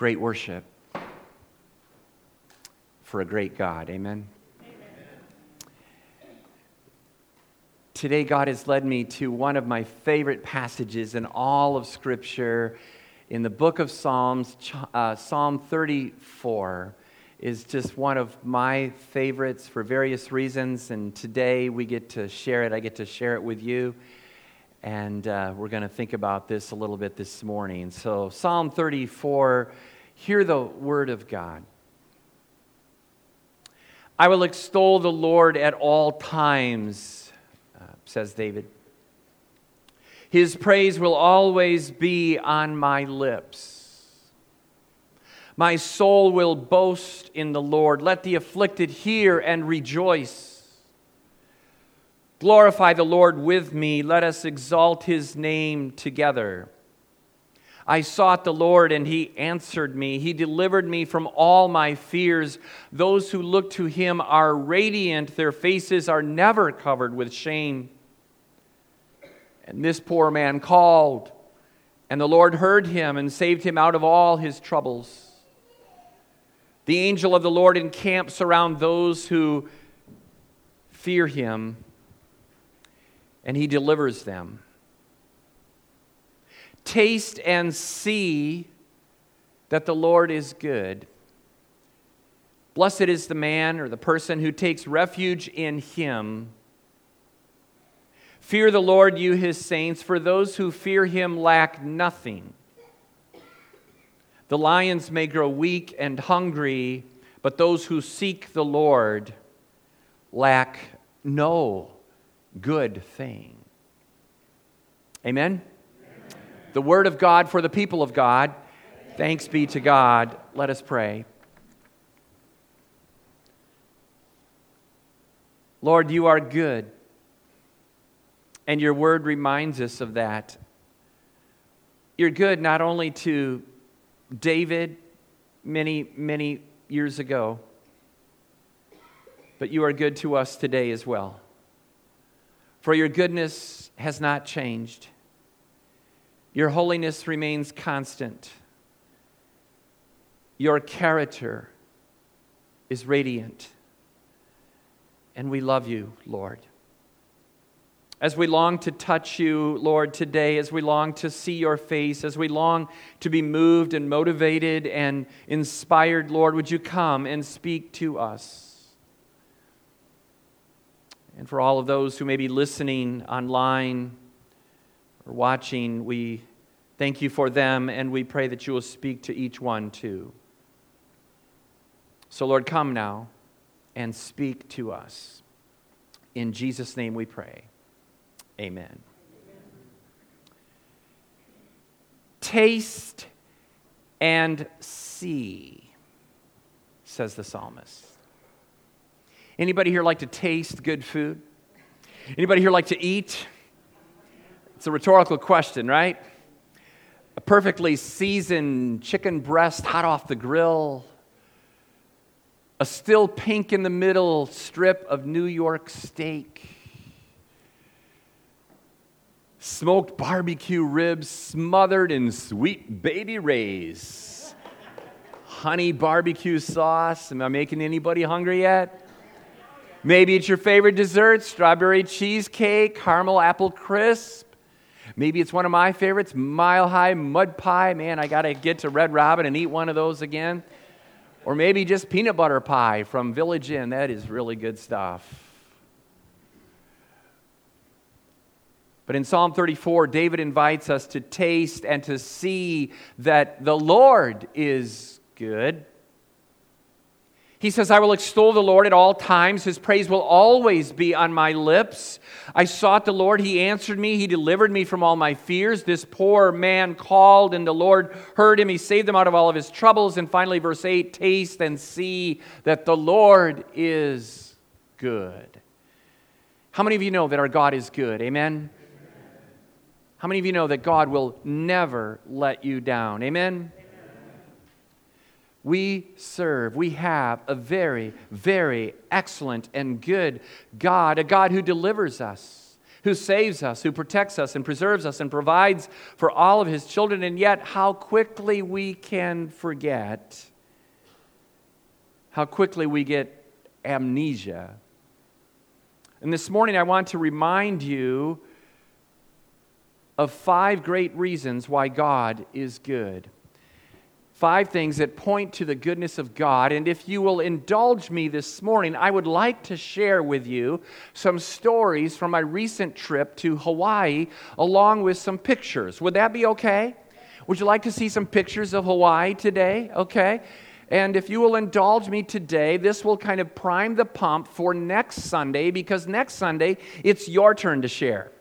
great worship for a great God. Amen. Today, God has led me to one of my favorite passages in all of Scripture in the book of Psalms, uh, Psalm 34 is just one of my favorites for various reasons. And today we get to share it. I get to share it with you. And uh, we're going to think about this a little bit this morning. So, Psalm 34, hear the word of God. I will extol the Lord at all times, uh, says David. His praise will always be on my lips. My soul will boast in the Lord. Let the afflicted hear and rejoice. Glorify the Lord with me. Let us exalt his name together. I sought the Lord, and he answered me. He delivered me from all my fears. Those who look to him are radiant, their faces are never covered with shame. And this poor man called, and the Lord heard him and saved him out of all his troubles. The angel of the Lord encamps around those who fear him, and he delivers them. Taste and see that the Lord is good. Blessed is the man or the person who takes refuge in him. Fear the Lord, you his saints, for those who fear him lack nothing. The lions may grow weak and hungry, but those who seek the Lord lack no good thing. Amen? The word of God for the people of God. Thanks be to God. Let us pray. Lord, you are good. And your word reminds us of that. You're good not only to David many, many years ago, but you are good to us today as well. For your goodness has not changed, your holiness remains constant, your character is radiant, and we love you, Lord. As we long to touch you, Lord, today, as we long to see your face, as we long to be moved and motivated and inspired, Lord, would you come and speak to us? And for all of those who may be listening online watching, we thank you for them and we pray that you will speak to each one too. So, Lord, come now and speak to us. In Jesus' name we pray. Amen. Taste and see, says the psalmist. Anybody here like to taste good food? Anybody here like to eat? It's a rhetorical question, right? A perfectly seasoned chicken breast hot off the grill, a still pink in the middle strip of New York steak smoked barbecue ribs smothered in Sweet Baby Ray's, honey barbecue sauce. Am I making anybody hungry yet? Maybe it's your favorite dessert strawberry cheesecake, caramel apple crisp. Maybe it's one of my favorites, mile high mud pie. Man, I got to get to Red Robin and eat one of those again. Or maybe just peanut butter pie from Village Inn. That is really good stuff. But in Psalm 34, David invites us to taste and to see that the Lord is good. He says, I will extol the Lord at all times. His praise will always be on my lips. I sought the Lord. He answered me. He delivered me from all my fears. This poor man called, and the Lord heard him. He saved him out of all of his troubles. And finally, verse 8 taste and see that the Lord is good. How many of you know that our God is good? Amen? How many of you know that God will never let you down? Amen? We serve, we have a very, very excellent and good God, a God who delivers us. who saves us, who protects us and preserves us and provides for all of his children, and yet how quickly we can forget, how quickly we get amnesia. And this morning I want to remind you of five great reasons why God is good five things that point to the goodness of God. And if you will indulge me this morning, I would like to share with you some stories from my recent trip to Hawaii, along with some pictures. Would that be okay? Would you like to see some pictures of Hawaii today? Okay. And if you will indulge me today, this will kind of prime the pump for next Sunday because next Sunday it's your turn to share.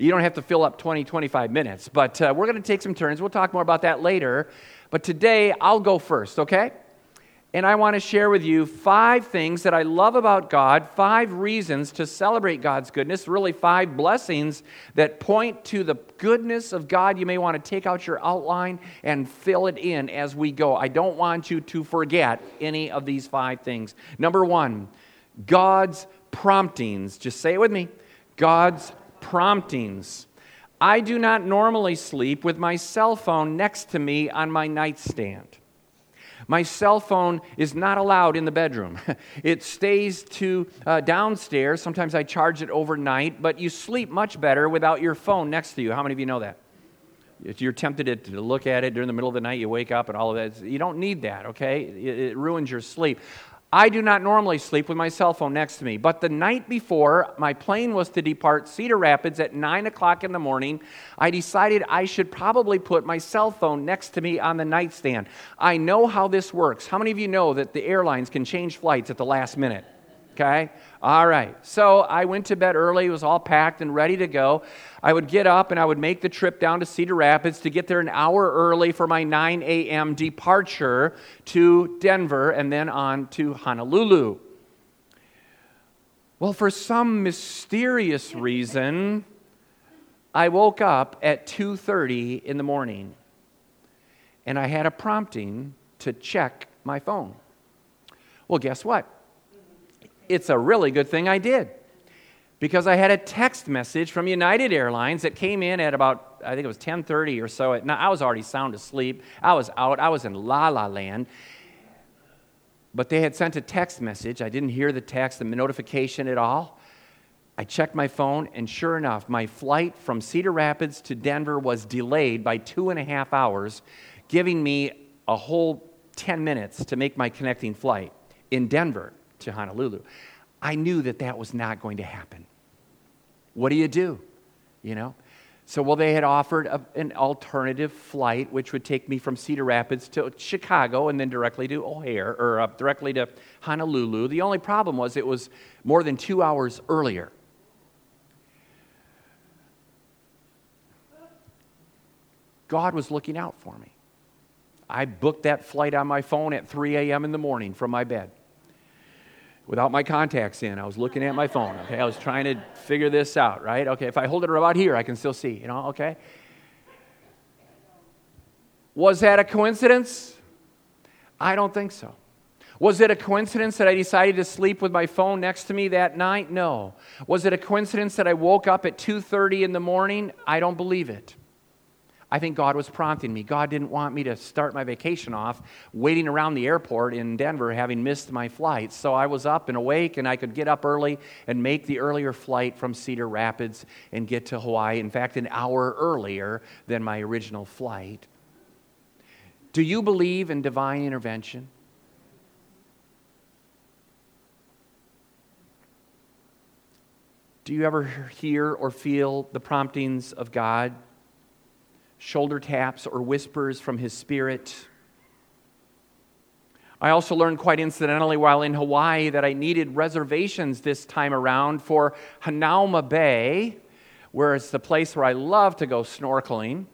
You don't have to fill up 20, 25 minutes, but uh, we're going to take some turns. We'll talk more about that later. But today, I'll go first, okay? And I want to share with you five things that I love about God, five reasons to celebrate God's goodness, really five blessings that point to the goodness of God. You may want to take out your outline and fill it in as we go. I don't want you to forget any of these five things. Number one, God's promptings. Just say it with me God's promptings. I do not normally sleep with my cell phone next to me on my nightstand. My cell phone is not allowed in the bedroom. It stays to uh, downstairs. Sometimes I charge it overnight, but you sleep much better without your phone next to you. How many of you know that? If you're tempted to look at it during the middle of the night, you wake up and all of that. You don't need that, okay? It ruins your sleep. I do not normally sleep with my cell phone next to me, but the night before my plane was to depart Cedar Rapids at 9 o'clock in the morning, I decided I should probably put my cell phone next to me on the nightstand. I know how this works. How many of you know that the airlines can change flights at the last minute? Okay? All right. So I went to bed early. It was all packed and ready to go. I would get up and I would make the trip down to Cedar Rapids to get there an hour early for my 9 a.m. departure to Denver and then on to Honolulu. Well, for some mysterious reason, I woke up at 2:30 in the morning and I had a prompting to check my phone. Well, guess what? It's a really good thing I did because I had a text message from United Airlines that came in at about I think it was 10:30 or so. At. I was already sound asleep. I was out. I was in La La Land. But they had sent a text message. I didn't hear the text, the notification at all. I checked my phone, and sure enough, my flight from Cedar Rapids to Denver was delayed by two and a half hours, giving me a whole 10 minutes to make my connecting flight in Denver to Honolulu. I knew that that was not going to happen. What do you do? You know? So, well, they had offered a, an alternative flight, which would take me from Cedar Rapids to Chicago and then directly to O'Hare, or uh, directly to Honolulu. The only problem was it was more than two hours earlier. God was looking out for me. I booked that flight on my phone at 3 a.m. in the morning from my bed without my contacts in. I was looking at my phone, okay? I was trying to figure this out, right? Okay, if I hold it about here, I can still see, you know, okay? Was that a coincidence? I don't think so. Was it a coincidence that I decided to sleep with my phone next to me that night? No. Was it a coincidence that I woke up at 2:30 in the morning? I don't believe it. I think God was prompting me. God didn't want me to start my vacation off waiting around the airport in Denver having missed my flight. So I was up and awake and I could get up early and make the earlier flight from Cedar Rapids and get to Hawaii. In fact, an hour earlier than my original flight. Do you believe in divine intervention? Do you ever hear or feel the promptings of God shoulder taps or whispers from his spirit. I also learned quite incidentally while in Hawaii that I needed reservations this time around for Hanauma Bay, where it's the place where I love to go snorkeling.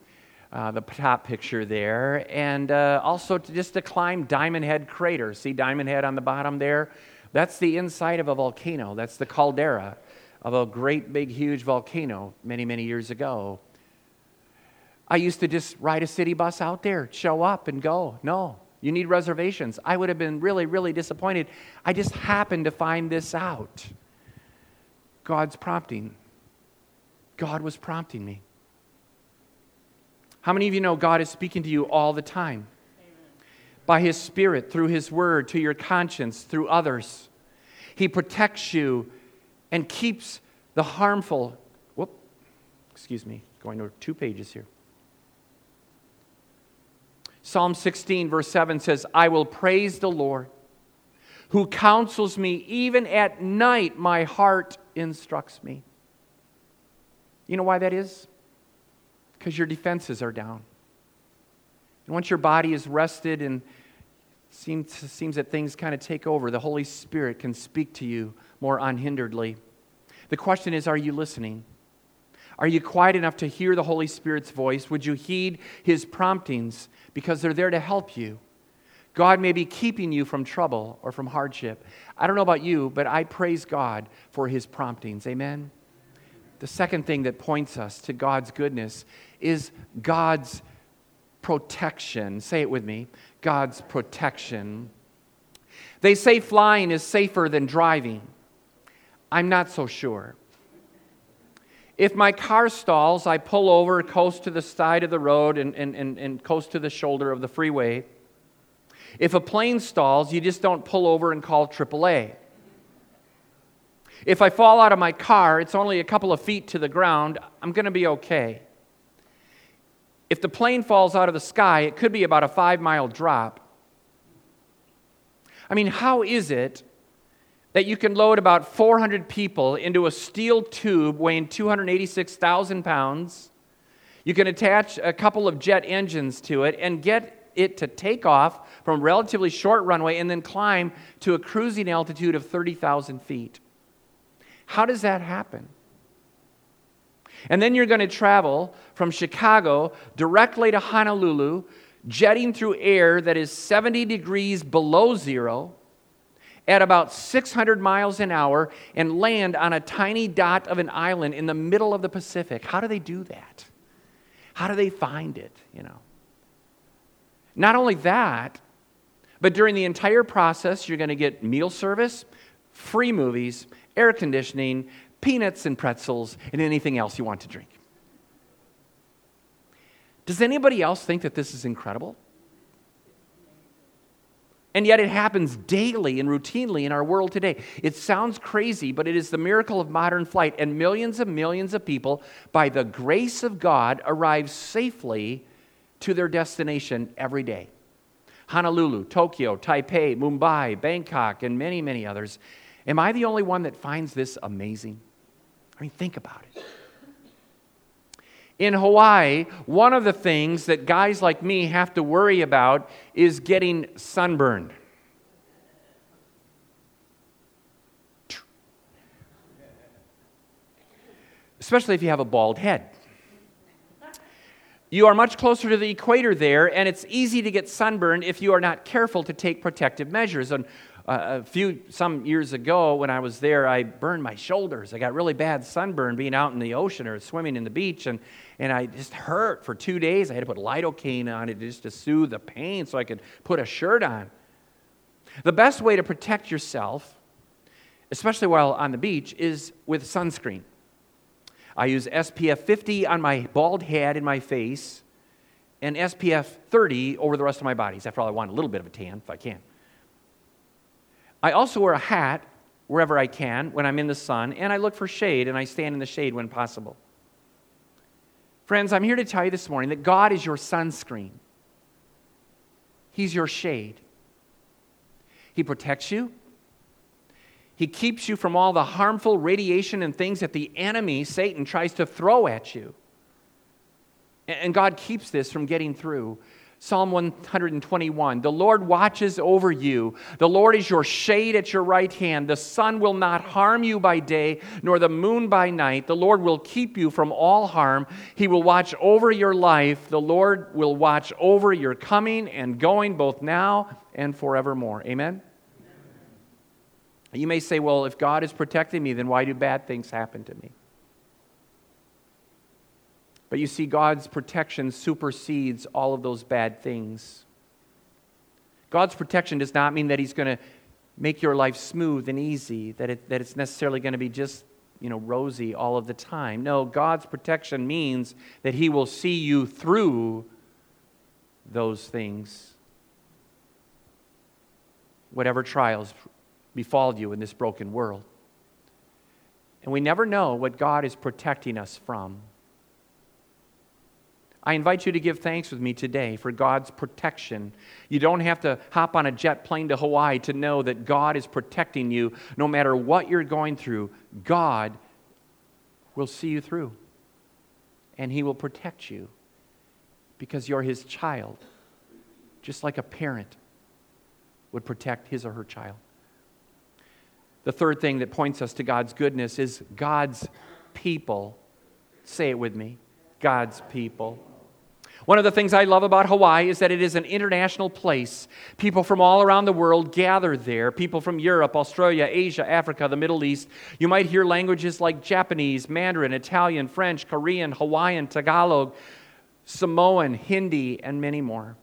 Uh, the top picture there, and uh, also to just to climb Diamond Head Crater. See Diamond Head on the bottom there? That's the inside of a volcano. That's the caldera of a great big huge volcano many, many years ago. I used to just ride a city bus out there, show up and go. No, you need reservations. I would have been really, really disappointed. I just happened to find this out. God's prompting. God was prompting me. How many of you know God is speaking to you all the time? By His Spirit, through His Word, to your conscience, through others. He protects you and keeps the harmful. Whoop, excuse me, going over two pages here. Psalm 16, verse 7 says, I will praise the Lord who counsels me. Even at night, my heart instructs me. You know why that is? Because your defenses are down. And once your body is rested and seems, seems that things kind of take over, the Holy Spirit can speak to you more unhinderedly. The question is are you listening? Are you quiet enough to hear the Holy Spirit's voice? Would you heed his promptings because they're there to help you? God may be keeping you from trouble or from hardship. I don't know about you, but I praise God for his promptings. Amen? The second thing that points us to God's goodness is God's protection. Say it with me God's protection. They say flying is safer than driving. I'm not so sure. If my car stalls, I pull over, coast to the side of the road, and, and, and, and coast to the shoulder of the freeway. If a plane stalls, you just don't pull over and call AAA. If I fall out of my car, it's only a couple of feet to the ground, I'm going to be okay. If the plane falls out of the sky, it could be about a five mile drop. I mean, how is it that you can load about 400 people into a steel tube weighing 286,000 pounds. You can attach a couple of jet engines to it and get it to take off from a relatively short runway and then climb to a cruising altitude of 30,000 feet. How does that happen? And then you're going to travel from Chicago directly to Honolulu, jetting through air that is 70 degrees below zero at about 600 miles an hour and land on a tiny dot of an island in the middle of the Pacific. How do they do that? How do they find it, you know? Not only that, but during the entire process, you're going to get meal service, free movies, air conditioning, peanuts and pretzels, and anything else you want to drink. Does anybody else think that this is incredible? And yet it happens daily and routinely in our world today. It sounds crazy, but it is the miracle of modern flight. And millions and millions of people, by the grace of God, arrive safely to their destination every day. Honolulu, Tokyo, Taipei, Mumbai, Bangkok, and many, many others. Am I the only one that finds this amazing? I mean, think about it. In Hawaii, one of the things that guys like me have to worry about is getting sunburned. Especially if you have a bald head. You are much closer to the equator there, and it's easy to get sunburned if you are not careful to take protective measures. And uh, a few some years ago when I was there, I burned my shoulders. I got really bad sunburn being out in the ocean or swimming in the beach, and, and I just hurt for two days. I had to put lidocaine on it just to soothe the pain so I could put a shirt on. The best way to protect yourself, especially while on the beach, is with sunscreen. I use SPF 50 on my bald head and my face, and SPF 30 over the rest of my body. After all, I want a little bit of a tan if I can. I also wear a hat wherever I can when I'm in the sun, and I look for shade and I stand in the shade when possible. Friends, I'm here to tell you this morning that God is your sunscreen, He's your shade. He protects you. He keeps you from all the harmful radiation and things that the enemy, Satan, tries to throw at you. And God keeps this from getting through. Psalm 121 The Lord watches over you. The Lord is your shade at your right hand. The sun will not harm you by day, nor the moon by night. The Lord will keep you from all harm. He will watch over your life. The Lord will watch over your coming and going both now and forevermore. Amen? You may say, well, if God is protecting me, then why do bad things happen to me? But you see, God's protection supersedes all of those bad things. God's protection does not mean that He's going to make your life smooth and easy, that, it, that it's necessarily going to be just, you know, rosy all of the time. No, God's protection means that He will see you through those things. Whatever trials befall you in this broken world. And we never know what God is protecting us from. I invite you to give thanks with me today for God's protection. You don't have to hop on a jet plane to Hawaii to know that God is protecting you no matter what you're going through. God will see you through, and He will protect you because you're His child, just like a parent would protect his or her child. The third thing that points us to God's goodness is God's people. Say it with me God's people. One of the things I love about Hawaii is that it is an international place. People from all around the world gather there. People from Europe, Australia, Asia, Africa, the Middle East. You might hear languages like Japanese, Mandarin, Italian, French, Korean, Hawaiian, Tagalog, Samoan, Hindi, and many more.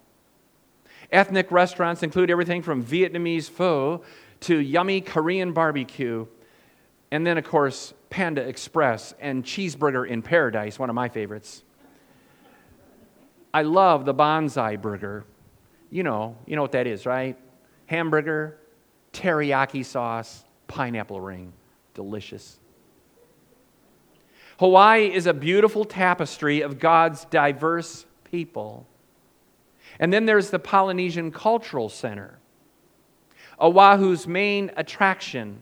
Ethnic restaurants include everything from Vietnamese pho to yummy Korean barbecue. And then, of course, Panda Express and Cheeseburger in Paradise, one of my favorites. I love the Banzai burger. You know, you know what that is, right? Hamburger, teriyaki sauce, pineapple ring. Delicious. Hawaii is a beautiful tapestry of God's diverse people. And then there's the Polynesian Cultural Center, Oahu's main attraction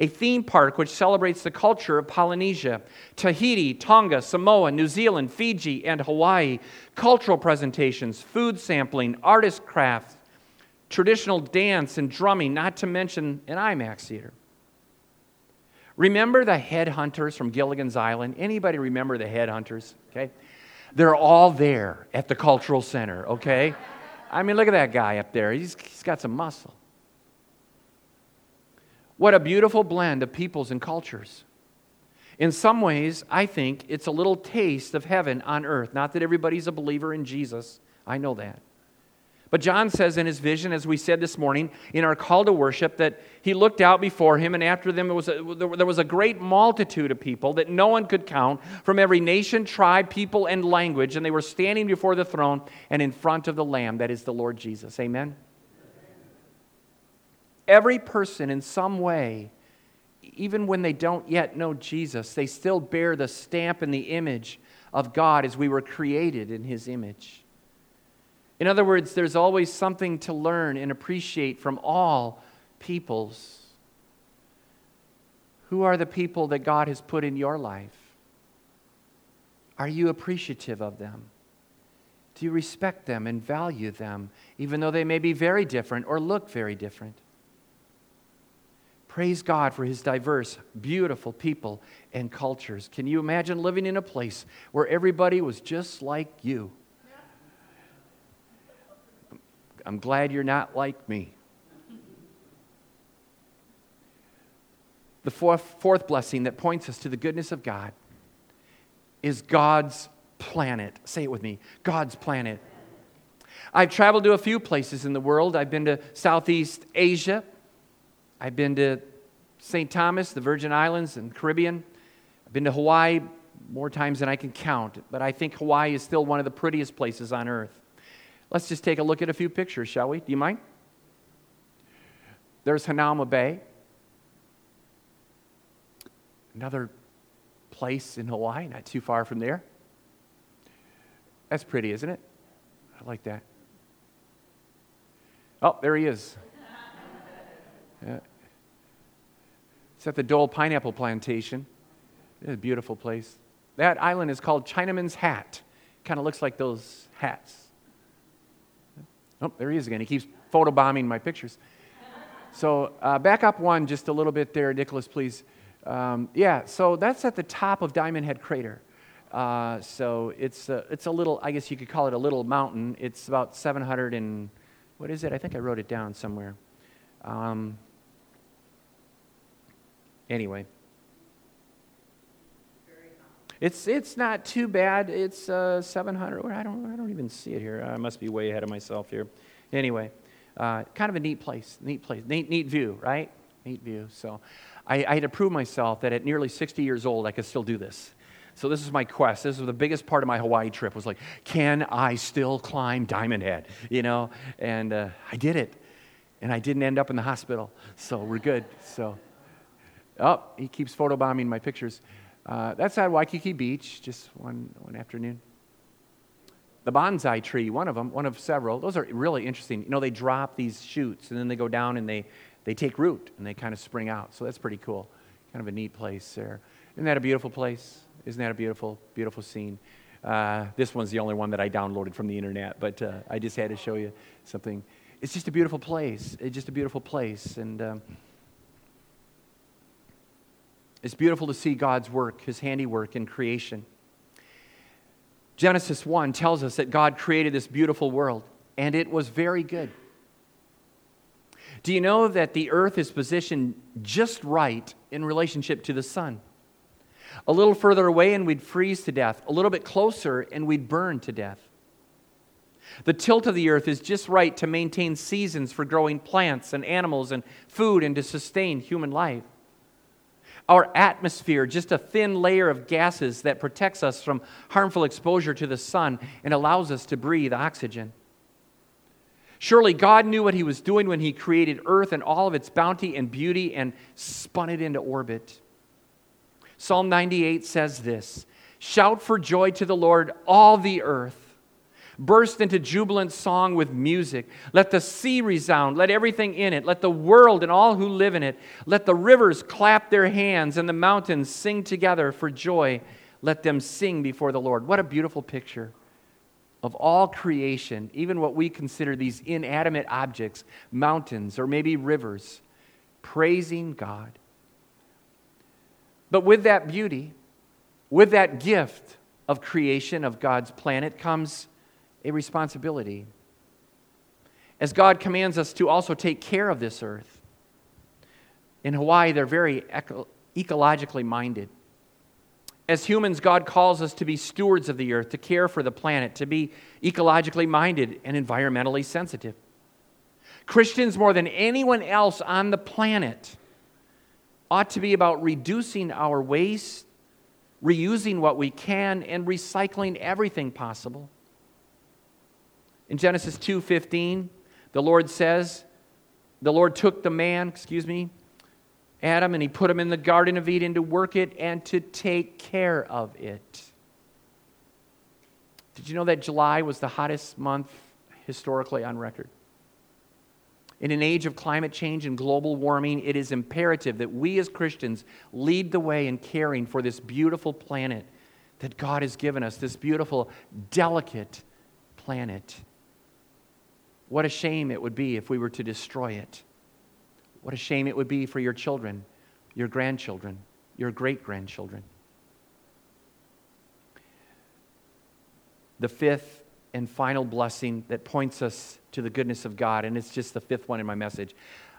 a theme park which celebrates the culture of Polynesia, Tahiti, Tonga, Samoa, New Zealand, Fiji, and Hawaii, cultural presentations, food sampling, artist crafts, traditional dance and drumming, not to mention an IMAX theater. Remember the headhunters from Gilligan's Island? Anybody remember the headhunters? Okay. They're all there at the cultural center, okay? I mean, look at that guy up there. He's, he's got some muscle. What a beautiful blend of peoples and cultures. In some ways, I think it's a little taste of heaven on earth. Not that everybody's a believer in Jesus, I know that. But John says in his vision, as we said this morning in our call to worship, that he looked out before him, and after them was a, there was a great multitude of people that no one could count from every nation, tribe, people, and language, and they were standing before the throne and in front of the Lamb, that is the Lord Jesus. Amen? Every person, in some way, even when they don't yet know Jesus, they still bear the stamp and the image of God as we were created in His image. In other words, there's always something to learn and appreciate from all peoples. Who are the people that God has put in your life? Are you appreciative of them? Do you respect them and value them, even though they may be very different or look very different? Praise God for his diverse, beautiful people and cultures. Can you imagine living in a place where everybody was just like you? I'm glad you're not like me. The fourth, fourth blessing that points us to the goodness of God is God's planet. Say it with me God's planet. I've traveled to a few places in the world. I've been to Southeast Asia. I've been to St. Thomas, the Virgin Islands, and Caribbean. I've been to Hawaii more times than I can count, but I think Hawaii is still one of the prettiest places on earth. Let's just take a look at a few pictures, shall we? Do you mind? There's Hanauma Bay, another place in Hawaii, not too far from there. That's pretty, isn't it? I like that. Oh, there he is. It's at the Dole Pineapple Plantation. It's a beautiful place. That island is called Chinaman's Hat. Kind of looks like those hats. Oh, there he is again. He keeps photobombing my pictures. So uh, back up one just a little bit there, Nicholas, please. Um, yeah, so that's at the top of Diamond Head Crater. Uh, so it's a, it's a little, I guess you could call it a little mountain. It's about 700 and, what is it? I think I wrote it down somewhere. Um, Anyway. It's, it's not too bad. It's uh, 700. I don't, I don't even see it here. I must be way ahead of myself here. Anyway, uh, kind of a neat place. Neat place. Neat, neat view, right? Neat view. So, I, I had to prove myself that at nearly 60 years old, I could still do this. So this is my quest. This was the biggest part of my Hawaii trip. Was like, can I still climb Diamond Head? You know, and uh, I did it, and I didn't end up in the hospital. So we're good. So, oh, he keeps photobombing my pictures. Uh, that's at Waikiki Beach, just one one afternoon. The bonsai tree, one of them, one of several. Those are really interesting. You know, they drop these shoots, and then they go down and they they take root and they kind of spring out. So that's pretty cool. Kind of a neat place there. Isn't that a beautiful place? Isn't that a beautiful, beautiful scene? Uh, this one's the only one that I downloaded from the internet, but uh, I just had to show you something. It's just a beautiful place. It's just a beautiful place. And um, it's beautiful to see God's work, His handiwork in creation. Genesis 1 tells us that God created this beautiful world, and it was very good. Do you know that the earth is positioned just right in relationship to the sun? A little further away and we'd freeze to death. A little bit closer and we'd burn to death. The tilt of the earth is just right to maintain seasons for growing plants and animals and food and to sustain human life. Our atmosphere, just a thin layer of gases that protects us from harmful exposure to the sun and allows us to breathe oxygen. Surely God knew what he was doing when he created earth and all of its bounty and beauty and spun it into orbit. Psalm 98 says this Shout for joy to the Lord, all the earth. Burst into jubilant song with music. Let the sea resound. Let everything in it. Let the world and all who live in it. Let the rivers clap their hands and the mountains sing together for joy. Let them sing before the Lord. What a beautiful picture of all creation, even what we consider these inanimate objects, mountains or maybe rivers, praising God. But with that beauty, with that gift of creation of God's planet comes a responsibility. As God commands us to also take care of this earth. In Hawaii, they're very eco- ecologically minded. As humans, God calls us to be stewards of the earth, to care for the planet, to be ecologically minded and environmentally sensitive. Christians, more than anyone else on the planet, ought to be about reducing our waste, reusing what we can, and recycling everything possible. In Genesis 2:15, the Lord says, the Lord took the man, excuse me, Adam and he put him in the Garden of Eden to work it and to take care of it. Did you know that July was the hottest month historically on record? In an age of climate change and global warming, it is imperative that we as Christians lead the way in caring for this beautiful planet that God has given us, this beautiful, delicate planet. What a shame it would be if we were to destroy it. What a shame it would be for your children, your grandchildren, your great grandchildren. The fifth and final blessing that points us to the goodness of God, and it's just the fifth one in my message.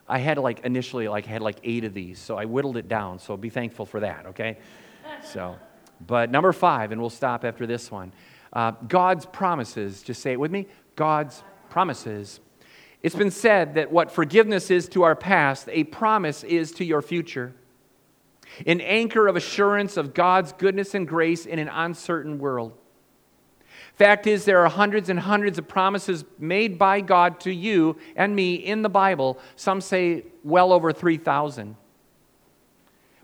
I had like initially like had like eight of these, so I whittled it down. So be thankful for that, okay? so, but number five, and we'll stop after this one. Uh, God's promises. Just say it with me. God's promises it's been said that what forgiveness is to our past, a promise is to your future. An anchor of assurance of God's goodness and grace in an uncertain world. Fact is, there are hundreds and hundreds of promises made by God to you and me in the Bible. Some say well over 3,000.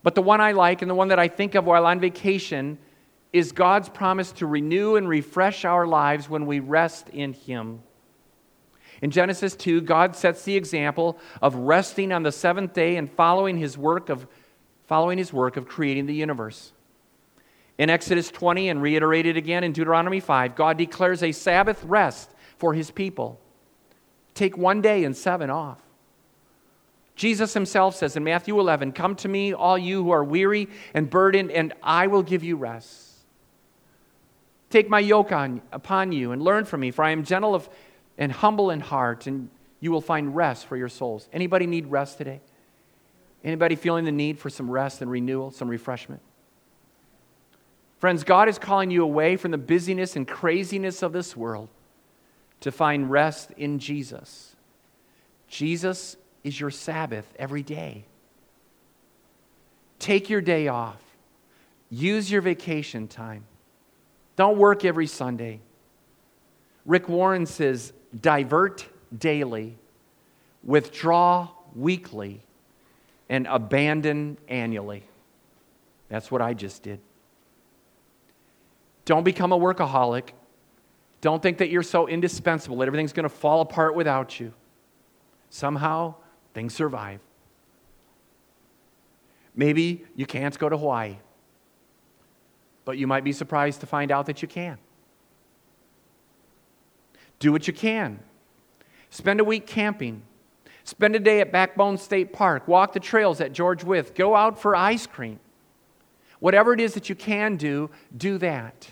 But the one I like and the one that I think of while on vacation is God's promise to renew and refresh our lives when we rest in Him. In Genesis 2, God sets the example of resting on the seventh day and following his work of, following his work of creating the universe. In Exodus 20 and reiterated again in Deuteronomy 5, God declares a Sabbath rest for his people. Take one day and seven off. Jesus himself says in Matthew 11, Come to me, all you who are weary and burdened, and I will give you rest. Take my yoke on, upon you and learn from me, for I am gentle of and humble in heart, and you will find rest for your souls. Anybody need rest today? Anybody feeling the need for some rest and renewal, some refreshment? Friends, God is calling you away from the busyness and craziness of this world to find rest in Jesus. Jesus is your Sabbath every day. Take your day off. Use your vacation time. Don't work every Sunday. Rick Warren says divert daily, withdraw weekly, and abandon annually. That's what I just did. Don't become a workaholic. Don't think that you're so indispensable that everything's going to fall apart without you. Somehow, things survive. Maybe you can't go to Hawaii, but you might be surprised to find out that you can. Do what you can. Spend a week camping. Spend a day at Backbone State Park. Walk the trails at George Wyth. Go out for ice cream. Whatever it is that you can do, do that.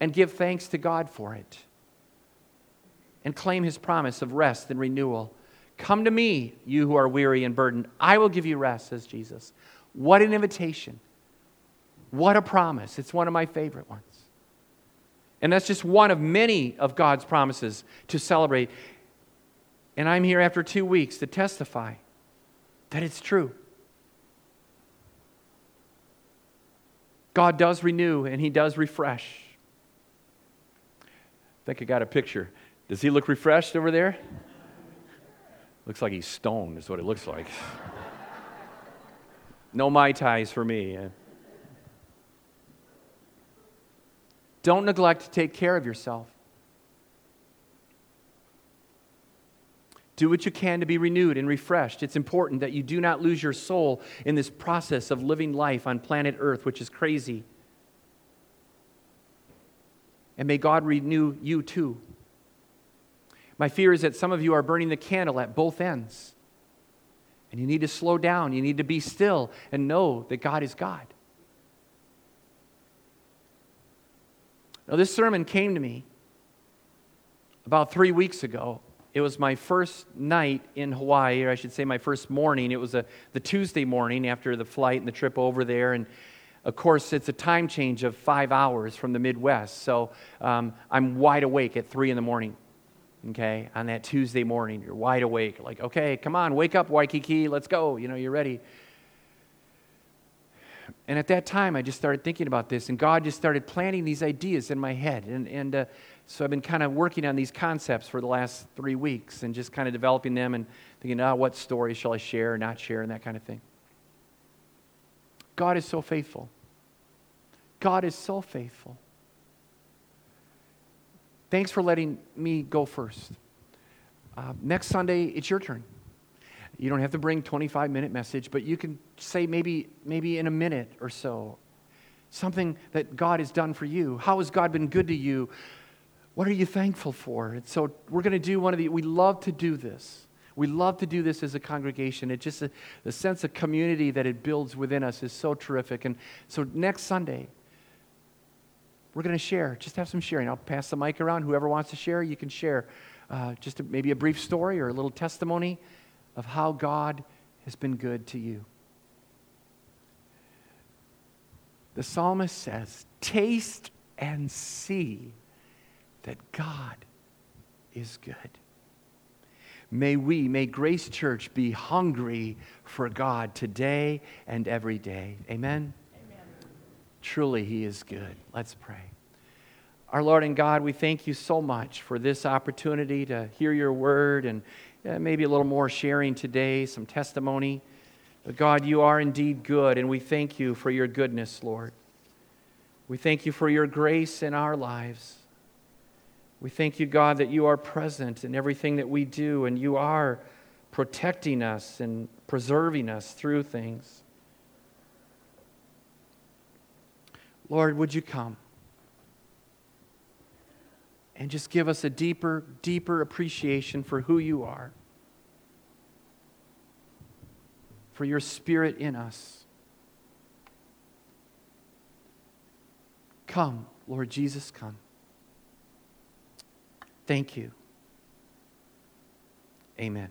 And give thanks to God for it. And claim his promise of rest and renewal. Come to me, you who are weary and burdened. I will give you rest, says Jesus. What an invitation. What a promise. It's one of my favorite ones. And that's just one of many of God's promises to celebrate. And I'm here after two weeks to testify that it's true. God does renew and He does refresh. I think I got a picture. Does he look refreshed over there? looks like he's stoned, is what it looks like. no Mai Tais for me. Eh? Don't neglect to take care of yourself. Do what you can to be renewed and refreshed. It's important that you do not lose your soul in this process of living life on planet Earth, which is crazy. And may God renew you too. My fear is that some of you are burning the candle at both ends. And you need to slow down. You need to be still and know that God is God. Now, this sermon came to me about three weeks ago. It was my first night in Hawaii, or I should say my first morning. It was a, the Tuesday morning after the flight and the trip over there. And of course, it's a time change of five hours from the Midwest. So um, I'm wide awake at three in the morning. Okay, on that Tuesday morning, you're wide awake. Like, okay, come on, wake up, Waikiki, let's go. You know, you're ready. And at that time, I just started thinking about this, and God just started planting these ideas in my head. And, and uh, so I've been kind of working on these concepts for the last three weeks and just kind of developing them and thinking, oh, what stories shall I share or not share, and that kind of thing. God is so faithful. God is so faithful. Thanks for letting me go first. Uh, next Sunday, it's your turn. You don't have to bring 25 minute message, but you can say maybe, maybe in a minute or so something that God has done for you. How has God been good to you? What are you thankful for? And so we're going to do one of the, we love to do this. We love to do this as a congregation. It just, the sense of community that it builds within us is so terrific. And so next Sunday, we're going to share. Just have some sharing. I'll pass the mic around. Whoever wants to share, you can share. Uh, just a, maybe a brief story or a little testimony of how God has been good to you. The psalmist says, Taste and see that God is good. May we, may Grace Church be hungry for God today and every day. Amen? Amen. Truly, He is good. Let's pray. Our Lord and God, we thank you so much for this opportunity to hear your word and uh, maybe a little more sharing today, some testimony. But God, you are indeed good, and we thank you for your goodness, Lord. We thank you for your grace in our lives. We thank you, God, that you are present in everything that we do, and you are protecting us and preserving us through things. Lord, would you come and just give us a deeper, deeper appreciation for who you are, for your spirit in us. Come, Lord Jesus, come. Thank you. Amen.